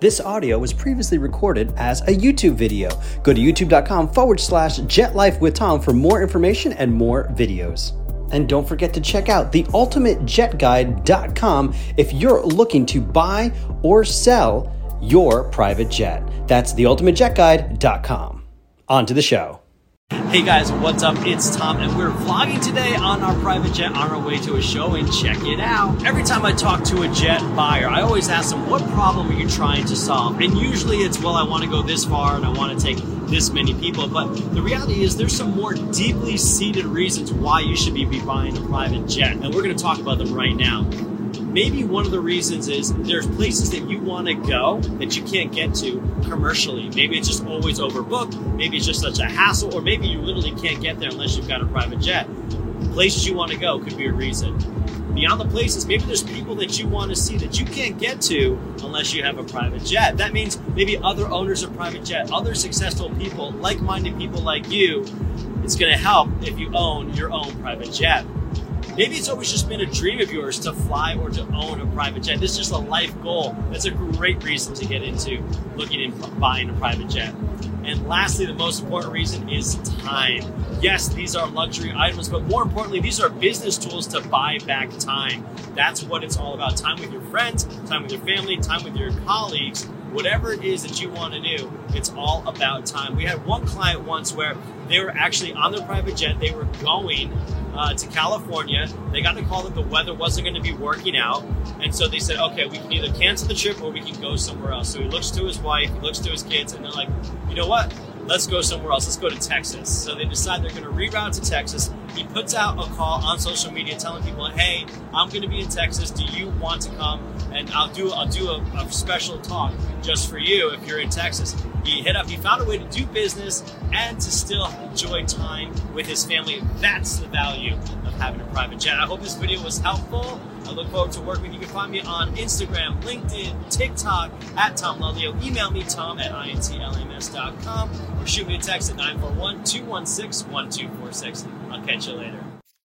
This audio was previously recorded as a YouTube video. Go to youtube.com forward slash jetlife with Tom for more information and more videos. And don't forget to check out theultimatejetguide.com if you're looking to buy or sell your private jet. That's theultimatejetguide.com. On to the show. Hey guys, what's up? It's Tom, and we're vlogging today on our private jet on our way to a show, and check it out. Every time I talk to a jet buyer, I always ask them, What problem are you trying to solve? And usually it's, Well, I want to go this far and I want to take this many people. But the reality is, there's some more deeply seated reasons why you should be buying a private jet, and we're going to talk about them right now maybe one of the reasons is there's places that you want to go that you can't get to commercially. Maybe it's just always overbooked. Maybe it's just such a hassle, or maybe you literally can't get there unless you've got a private jet. Places you want to go could be a reason. Beyond the places, maybe there's people that you want to see that you can't get to unless you have a private jet. That means maybe other owners of private jet, other successful people, like minded people like you, it's going to help if you own your own private jet. Maybe it's always just been a dream of yours to fly or to own a private jet. This is just a life goal. That's a great reason to get into looking and buying a private jet. And lastly, the most important reason is time. Yes, these are luxury items, but more importantly, these are business tools to buy back time. That's what it's all about time with your friends, time with your family, time with your colleagues. Whatever it is that you want to do, it's all about time. We had one client once where they were actually on their private jet, they were going uh, to California. They got the call that the weather wasn't going to be working out. And so they said, okay, we can either cancel the trip or we can go somewhere else. So he looks to his wife, he looks to his kids, and they're like, you know what? Let's go somewhere else. Let's go to Texas. So they decide they're going to reroute to Texas. He puts out a call on social media telling people, hey, I'm going to be in Texas. Do you want to come? And I'll do I'll do a, a special talk just for you if you're in Texas. He hit up, he found a way to do business and to still enjoy time with his family. That's the value of having a private jet. I hope this video was helpful. I look forward to working with you. You can find me on Instagram, LinkedIn, TikTok, at Tom Lelyo. Email me, tom at intlams.com, or shoot me a text at 941 216 1246. I'll catch you later.